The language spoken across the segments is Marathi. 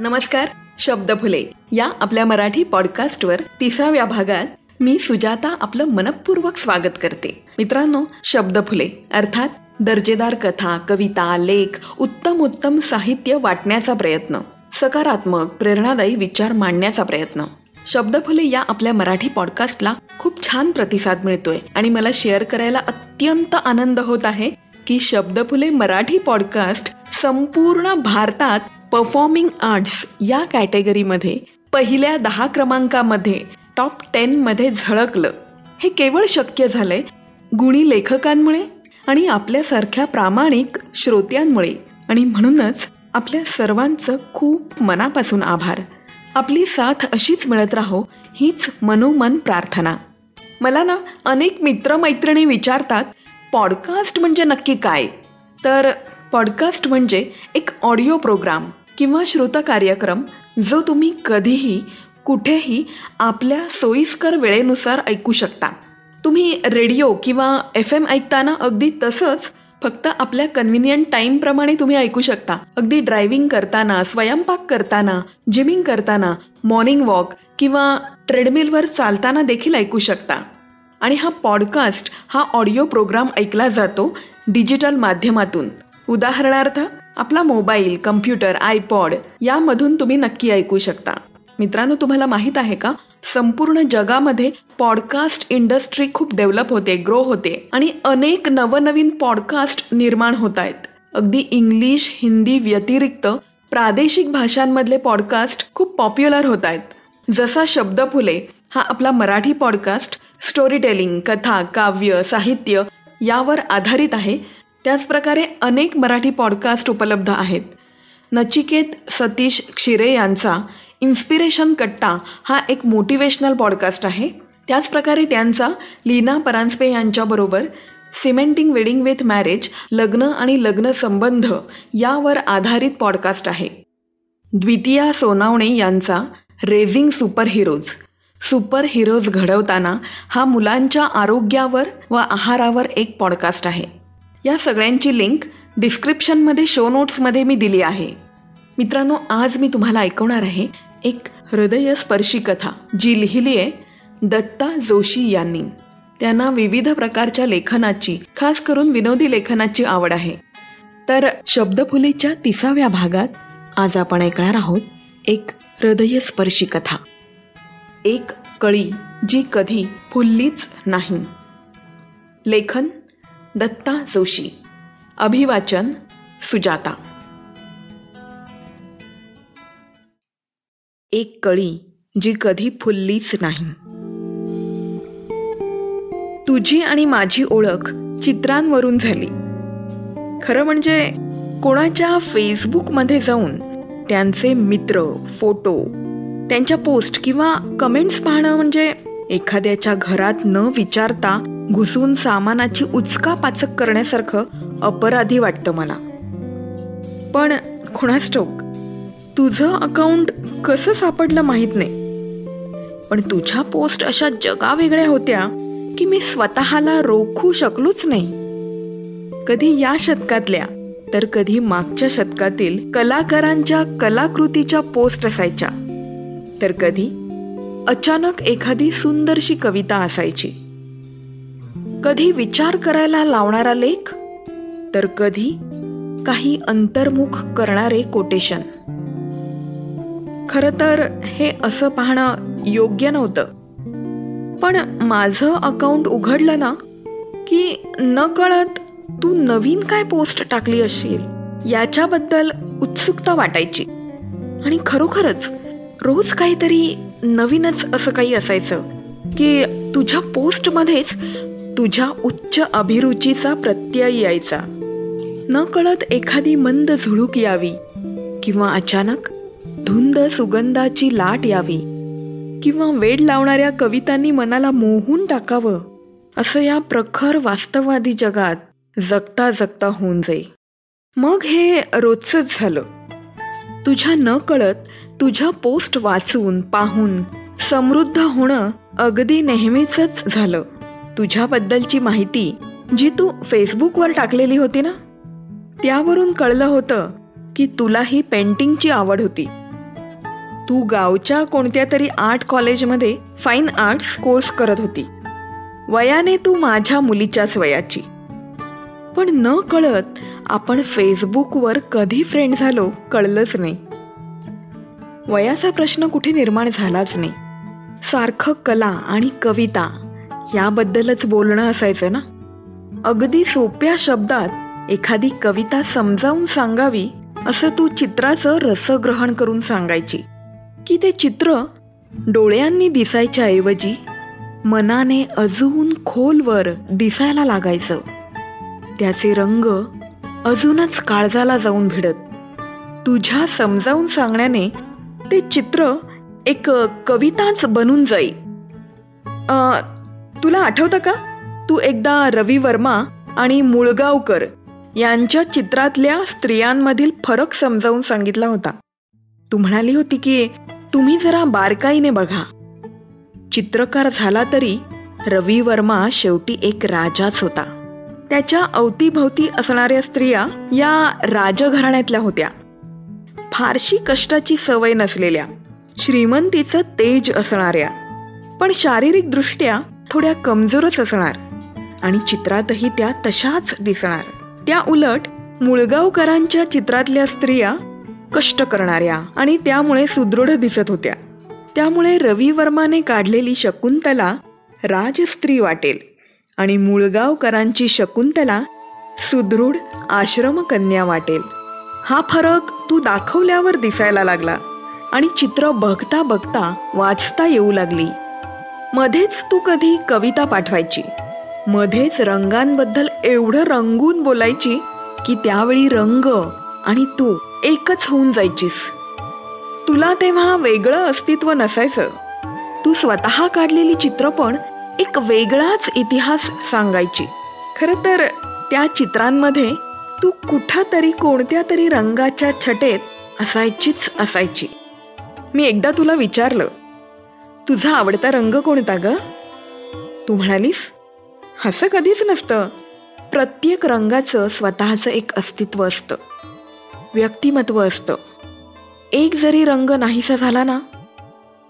नमस्कार शब्द फुले. या आपल्या मराठी पॉडकास्टवर तिसाव्या भागात मी सुजाता आपलं मनपूर्वक स्वागत करते. मित्रांनो शब्द फुले अर्थात दर्जेदार कथा कविता लेख उत्तम उत्तम साहित्य वाटण्याचा प्रयत्न सकारात्मक प्रेरणादायी विचार मांडण्याचा प्रयत्न. शब्द फुले या आपल्या मराठी पॉडकास्टला खूप छान प्रतिसाद मिळतोय आणि मला शेअर करायला अत्यंत आनंद होत आहे की शब्द फुले मराठी पॉडकास्ट संपूर्ण भारतात परफॉर्मिंग आर्ट्स या कॅटेगरीमध्ये पहिल्या दहा क्रमांकामध्ये टॉप टेनमध्ये झळकलं. हे केवळ शक्य झालंय गुणी लेखकांमुळे आणि आपल्यासारख्या प्रामाणिक श्रोत्यांमुळे. आणि म्हणूनच आपल्या सर्वांचं खूप मनापासून आभार. आपली साथ अशीच मिळत राहो हीच मनोमन प्रार्थना. मला ना अनेक मित्रमैत्रिणी विचारतात पॉडकास्ट म्हणजे नक्की काय? तर पॉडकास्ट म्हणजे एक ऑडिओ प्रोग्राम किंवा श्रोता कार्यक्रम जो तुम्ही कधीही कुठेही आपल्या सोयीस्कर वेळेनुसार ऐकू शकता. तुम्ही रेडिओ किंवा एफ एम ऐकताना अगदी तसंच फक्त आपल्या कन्व्हिनियंट टाईमप्रमाणे तुम्ही ऐकू शकता. अगदी ड्रायव्हिंग करताना स्वयंपाक करताना जिमिंग करताना मॉर्निंग वॉक किंवा ट्रेडमिलवर चालताना देखील ऐकू शकता. आणि हा पॉडकास्ट हा ऑडिओ प्रोग्राम ऐकला जातो डिजिटल माध्यमातून. उदाहरणार्थ आपला मोबाईल कम्प्युटर आयपॉड यामधून तुम्ही नक्की ऐकू शकता. मित्रांनो तुम्हाला माहीत आहे का? संपूर्ण जगामध्ये पॉडकास्ट इंडस्ट्री खूप डेव्हलप होते ग्रो होते आणि अनेक नवनवीन पॉडकास्ट निर्माण होत आहेत अगदी इंग्लिश हिंदी व्यतिरिक्त प्रादेशिक भाषांमधले पॉडकास्ट खूप पॉप्युलर होत आहेत जसा शब्द फुले हा आपला मराठी पॉडकास्ट स्टोरी टेलिंग कथा काव्य साहित्य यावर आधारित आहे त्याचप्रकारे अनेक मराठी पॉडकास्ट उपलब्ध आहेत. नचिकेत सतीश क्षिरे यांचा इन्स्पिरेशन कट्टा हा एक मोटिवेशनल पॉडकास्ट आहे. त्याचप्रकारे त्यांचा लीना परांजपे यांच्याबरोबर सिमेंटिंग वेडिंग विथ मॅरेज लग्न आणि लग्न संबंध यावर आधारित पॉडकास्ट आहे. द्वितीया सोनावणे यांचा raising superheroes superheroes घडवताना हा मुलांच्या आरोग्यावर व आहारावर एक पॉडकास्ट आहे. या सगळ्यांची लिंक डिस्क्रिप्शनमध्ये शो नोट्समध्ये मी दिली आहे. मित्रांनो आज मी तुम्हाला ऐकवणार आहे एक हृदयस्पर्शी कथा जी लिहिली आहे दत्ता जोशी यांनी. त्यांना विविध प्रकारच्या लेखनाची खास करून विनोदी लेखनाची आवड आहे. तर शब्दफुलीच्या तिसाव्या भागात आज आपण ऐकणार आहोत एक हृदयस्पर्शी कथा. एक कळी जी कधी फुललीच नाही. लेखन दत्ता जोशी. अभिवाचन सुजाता. एक कळी जी कधी फुललीच नाही. तुझी आणि माझी ओळख चित्रांवरून झाली. खरं म्हणजे कोणाच्या फेसबुकमध्ये जाऊन त्यांचे मित्र फोटो त्यांच्या पोस्ट किंवा कमेंट्स पाहणं म्हणजे एखाद्याच्या घरात न विचारता घुसून सामानाची उचकापाचक करण्यासारखं अपराधी वाटतं मला. पण खुणास ठोक तुझं अकाउंट कसं सापडलं माहीत नाही. पण तुझ्या पोस्ट अशा जगावेगळ्या होत्या की मी स्वतःला रोखू शकलोच नाही. कधी या शतकातल्या तर कधी मागच्या शतकातील कलाकारांच्या कलाकृतीच्या पोस्ट असायच्या. तर कधी अचानक एखादी सुंदरशी कविता असायची. कधी विचार करायला लावणारा लेख? तर कधी काही अंतर्मुख करणारे कोटेशन. खरं तर हे असं पाहणं योग्य नव्हतं. पण माझं अकाउंट उघडलं ना की न कळत तू नवीन काय पोस्ट टाकली असशील याच्याबद्दल उत्सुकता वाटायची. आणि खरोखरच रोज काहीतरी नवीनच असं काही असायचं की तुझ्या पोस्टमध्येच तुझ्या उच्च अभिरुचीचा प्रत्यय यायचा. न कळत एखादी मंद झुळूक यावी किंवा अचानक धुंद सुगंधाची लाट यावी किंवा वेड लावणाऱ्या कवितांनी मनाला मोहून टाकावं असं या प्रखर वास्तववादी जगात जगता जगता होऊन जाई. मग हे रोजचंच झालं. तुझ्या न कळत तुझ्या पोस्ट वाचून पाहून समृद्ध होणं अगदी नेहमीच झालं. तुझ्याबद्दलची माहिती जी तू फेसबुकवर टाकलेली होती ना? त्यावरून कळलं होतं की तुला ही पेंटिंगची आवड होती. तू गावच्या कोणत्या तरी आर्ट कॉलेजमध्ये फाईन आर्ट्स कोर्स करत होती. वयाने तू माझ्या मुलीच्याच वयाची. पण न कळत आपण फेसबुकवर कधी फ्रेंड झालो कळलंच नाही. वयाचा प्रश्न कुठे निर्माण झालाच नाही. सारखं कला आणि कविता याबद्दलच बोलणं असायचं ना? अगदी सोप्या शब्दात एखादी कविता समजावून सांगावी असं तू चित्राचं रसग्रहण करून सांगायची. की ते चित्र डोळ्यांनी दिसायच्या ऐवजी मनाने अजून खोलवर दिसायला लागायचं. त्याचे रंग अजूनच काळजाला जाऊन भिडत. तुझ्या समजावून सांगण्याने ते चित्र एक कविताच बनून जाई. तुला आठवतं का? तू एकदा रवी वर्मा आणि मुळगावकर यांच्या चित्रातल्या स्त्रियांमधील फरक समजावून सांगितला होता. तू म्हणाली होती की तुम्ही जरा बारकाईने बघा. चित्रकार झाला तरी रवी वर्मा शेवटी एक राजाच होता. त्याच्या अवतीभवती असणाऱ्या स्त्रिया या राजघराण्यातल्या होत्या. फारशी कष्टाची सवय नसलेल्या श्रीमंतीचं तेज असणाऱ्या पण शारीरिकदृष्ट्या थोड्या कमजोरच असणार. आणि चित्रातही त्या तशाच दिसणार. त्या उलट मुळगावकरांच्या चित्रातल्या स्त्रिया कष्ट करणाऱ्या आणि त्यामुळे सुदृढ दिसत होत्या. त्यामुळे रवी वर्माने काढलेली शकुंतला राजस्त्री वाटेल आणि मुळगावकरांची शकुंतला सुदृढ आश्रमकन्या वाटेल. हा फरक तू दाखवल्यावर दिसायला लागला आणि चित्र बघता बघता वाचता येऊ लागली. मध्येच तू कधी कविता पाठवायची? मध्येच रंगांबद्दल एवढं रंगून बोलायची की त्यावेळी रंग आणि तू एकच होऊन जायचीस. तुला तेव्हा वेगळं अस्तित्व नसायचं. तू स्वतः काढलेली चित्रपण एक वेगळाच इतिहास सांगायची. खरं तर त्या चित्रांमध्ये तू कुठंतरी कोणत्या तरी रंगाच्या छटेत असायचीच असायची. मी एकदा तुला विचारलं तुझा आवडता रंग कोणता ग? तू म्हणालीस असं कधीच नसतं. प्रत्येक रंगाचं स्वतःचं एक अस्तित्व असतं. व्यक्तिमत्व असतं. एक जरी रंग नाहीसा झाला ना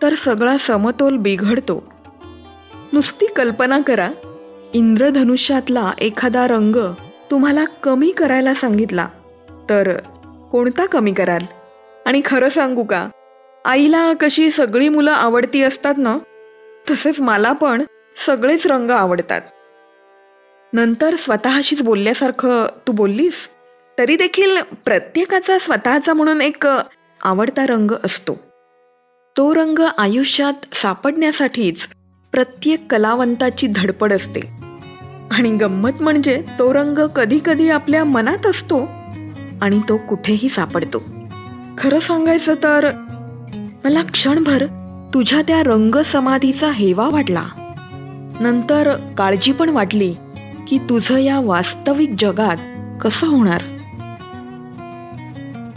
तर सगळा समतोल बिघडतो. नुसती कल्पना करा इंद्रधनुष्यातला एखादा रंग तुम्हाला कमी करायला सांगितला तर कोणता कमी कराल? आणि खरं सांगू का? आईला कशी सगळी मुलं आवडती असतात ना तसेच मला पण सगळेच रंग आवडतात. नंतर स्वतःशीच बोलल्यासारखं तू बोललीस तरी देखील प्रत्येकाचा स्वतःचा म्हणून एक आवडता रंग असतो. तो रंग आयुष्यात सापडण्यासाठीच प्रत्येक कलावंताची धडपड असते. आणि गंमत म्हणजे तो रंग कधी कधी आपल्या मनात असतो आणि तो कुठेही सापडतो. खरं सांगायचं तर मला क्षणभर तुझ्या त्या रंग समाधीचा हेवा वाटला. नंतर काळजी पण वाटली की तुझं या वास्तविक जगात कसं होणार?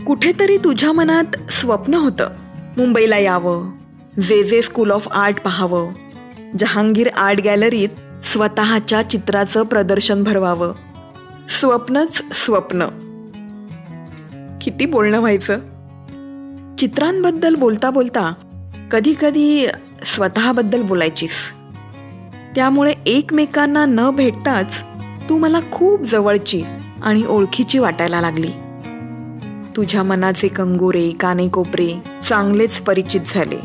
कुठेतरी तुझ्या मनात स्वप्न होतं मुंबईला यावं J J school of art पाहावं जहांगीर आर्ट गॅलरीत स्वतःच्या चित्राचं प्रदर्शन भरवावं. स्वप्नच स्वप्न. किती बोलणं व्हायचं? चित्रांबद्दल बोलता बोलता कधी कधी स्वतःबद्दल बोलायचीस. त्यामुळे एकमेकांना न भेटताच तू मला खूप जवळची आणि ओळखीची वाटायला लागली. तुझ्या मनाचे कंगोरे कानेकोपरे चांगलेच परिचित झाले.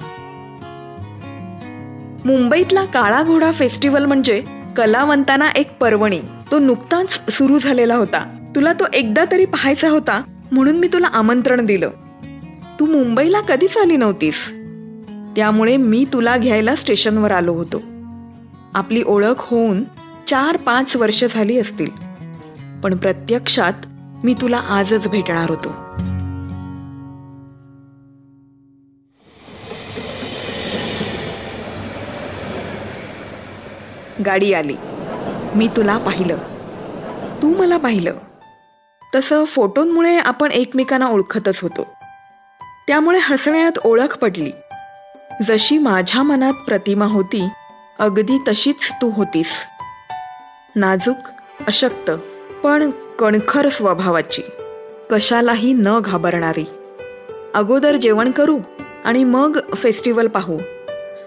मुंबईतला काळा घोडा फेस्टिवल म्हणजे कलावंतांना एक पर्वणी. तो नुकताच सुरू झालेला होता. तुला तो एकदा तरी पाहायचा होता म्हणून मी तुला आमंत्रण दिलं. तू मुंबईला कधीच आली नव्हतीस. त्यामुळे मी तुला घ्यायला स्टेशनवर आलो होतो. आपली ओळख होऊन चार पाच वर्ष झाली असतील. पण प्रत्यक्षात मी तुला आजच भेटणार होतो. गाडी आली. मी तुला पाहिलं. तू मला पाहिलं. तसं फोटोंमुळे आपण एकमेकांना ओळखतच होतो. त्यामुळे हसण्यात ओळख पडली. जशी माझ्या मनात प्रतिमा होती अगदी तशीच तू होतीस. नाजूक अशक्त पण कणखर स्वभावाची. कशालाही न घाबरणारी. अगोदर जेवण करू आणि मग फेस्टिवल पाहू.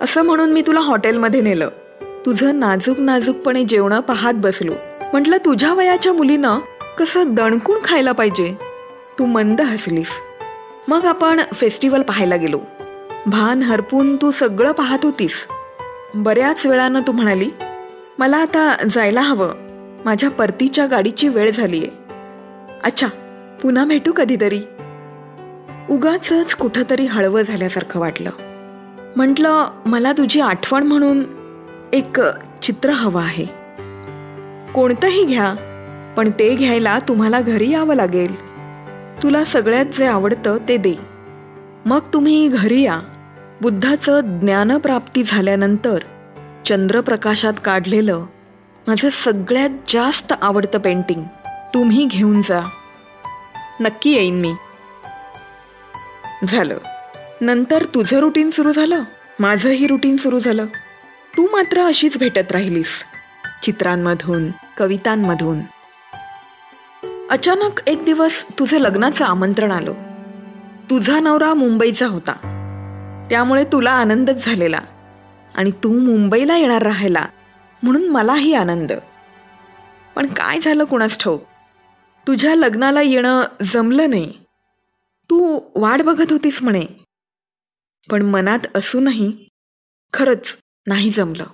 असं म्हणून मी तुला हॉटेलमध्ये नेलं. तुझं नाजूक नाजूकपणे जेवणं पाहत बसलो. म्हटलं तुझ्या वयाच्या मुलीनं कसं दणकून खायला पाहिजे? तू मंद हसलीस. मग आपण फेस्टिवल पाहायला गेलो. भान हरपून तू सगळं पाहत होतीस. बऱ्याच वेळानं तू म्हणाली मला आता जायला हवं. माझ्या परतीच्या गाडीची वेळ झाली आहे अच्छा पुन्हा भेटू कधीतरी. उगाच कुठंतरी हळवं झाल्यासारखं वाटलं. म्हटलं मला तुझी आठवण म्हणून एक चित्र हवं आहे. कोणतंही घ्या पण ते घ्यायला तुम्हाला घरी यावं लागेल. तुला सगळ्यात जे आवडतं ते दे. मग तुम्ही घरी या. बुद्धाचं ज्ञानप्राप्ती झाल्यानंतर चंद्रप्रकाशात काढलेलं माझं सगळ्यात जास्त आवडतं पेंटिंग तुम्ही घेऊन जा. नक्की येईन मी. झालं. नंतर तुझं रुटीन सुरू झालं? माझंही रुटीन सुरू झालं. तू मात्र अशीच भेटत राहिलीस. चित्रांमधून कवितांमधून. अचानक एक दिवस तुझं लग्नाचं आमंत्रण आलं. तुझा नवरा मुंबईचा होता. त्यामुळे तुला आनंदच झालेला. आणि तू मुंबईला येणार राहायला म्हणून मलाही आनंद. पण काय झालं कुणास ठाऊक? तुझ्या लग्नाला येणं जमलं नाही. तू वाट बघत होतीस म्हणे. पण मनात असूनही खरंच नाही जमलं.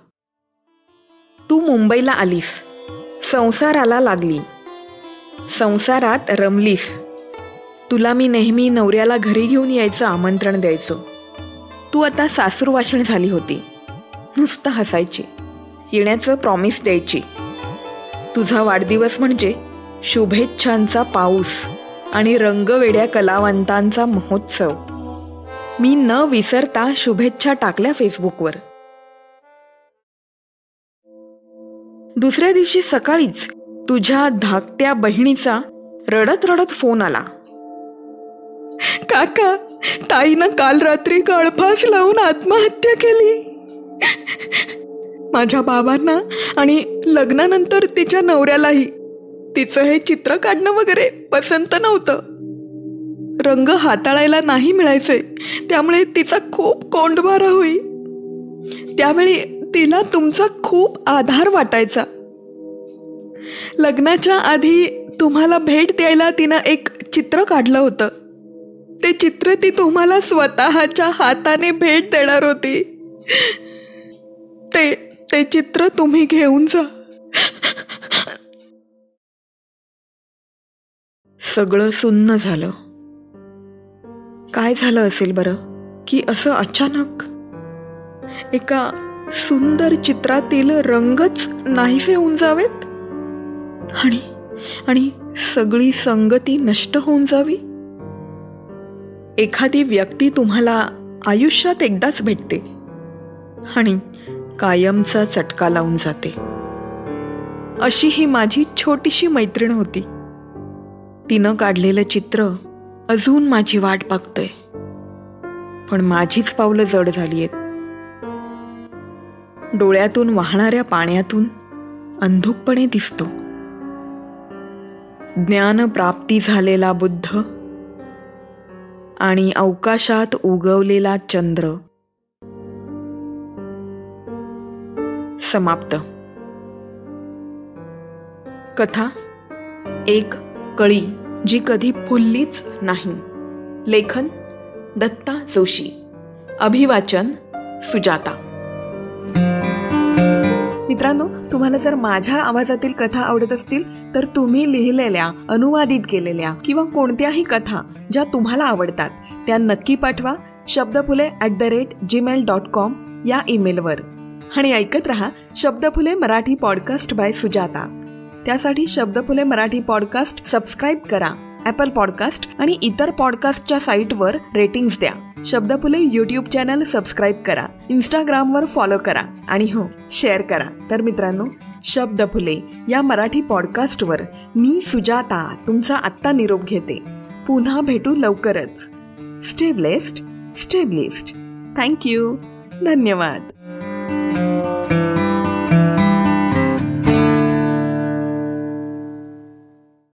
तू मुंबईला आलीस. संसाराला लागली. संसारात रमलीस. तुला मी नेहमी नवऱ्याला घरी घेऊन यायचं आमंत्रण द्यायचो. तू आता सासूरवाशिण झाली होती. नुसतं हसायची. येण्याचं प्रॉमिस द्यायची. तुझा वाढदिवस म्हणजे शुभेच्छांचा पाऊस आणि रंगवेड्या कलावंतांचा महोत्सव. मी न विसरता शुभेच्छा टाकल्या फेसबुकवर. दुसऱ्या दिवशी सकाळीच तुझ्या धाकट्या बहिणीचा रडत रडत फोन आला. काका ताईनं काल रात्री गळफास लावून आत्महत्या केली. माझ्या बाबांना आणि लग्नानंतर तिच्या नवऱ्यालाही तिचं हे चित्र काढणं वगैरे पसंत नव्हतं. रंग हाताळायला नाही मिळायचे त्यामुळे तिचा खूप कोंडबारा होई. त्यावेळी तिला तुमचा खूप आधार वाटायचा. लग्नाच्या आधी तुम्हाला भेट द्यायला तिनं एक चित्र काढलं होतं. ते चित्र ती तुम्हाला स्वतःच्या हाताने भेट देणार होती. ते ते चित्र तुम्ही घेऊन जा. सगळं सुन्न झालं. काय झालं असेल बरं? की असं अचानक? एका सुंदर चित्रातील रंगच नाहीसे होऊन जावेत? आणि आणि सगळी संगती नष्ट होऊन जावी? एखादी व्यक्ती तुम्हाला आयुष्यात एकदाच भेटते आणि कायमचा चटका लावून जाते. अशी ही माझी छोटीशी मैत्रीण होती. तिनं काढलेलं चित्र अजून माझी वाट बघतोय. पण माझीच पावलं जड झाली आहेत डोळ्यातून वाहणाऱ्या पाण्यातून अंधुकपणे दिसतो. ज्ञान प्राप्ती झालेला बुद्ध आणि अवकाशात उगवलेला चंद्र. समाप्त. कथा. एक कळी जी कधी फुललीच नाही. लेखन. दत्ता जोशी. अभिवाचन. सुजाता. मित्रांनो तुम्हाला जर माझ्या आवाजातील कथा आवडत असतील तर तुम्ही लिहिलेल्या अनुवादित केलेल्या किंवा कोणत्याही कथा ज्या तुम्हाला आवडतात त्या नक्की पाठवा. Shabdaphule at the rate Gmail dot com या ईमेलवर आणि ऐकत रहा शब्दफुले मराठी पॉडकास्ट बाय सुजाता. त्यासाठी शब्दफुले मराठी पॉडकास्ट सबस्क्राईब करा. ॲपल पॉडकास्ट आणि इतर पॉडकास्टच्या साईटवर रेटिंग्स द्या. शब्दफुले यूट्यूब चॅनल सबस्क्राईब करा इंस्टाग्रामवर फॉलो करा आणि हो शेअर करा. तर मित्रांनो शब्द फुले या मराठी पॉडकास्टवर मी सुजाता तुमचा आत्ता निरोप घेते. पुन्हा भेटू लवकरच. स्टे ब्लेस्ड स्टे थँक्यू धन्यवाद.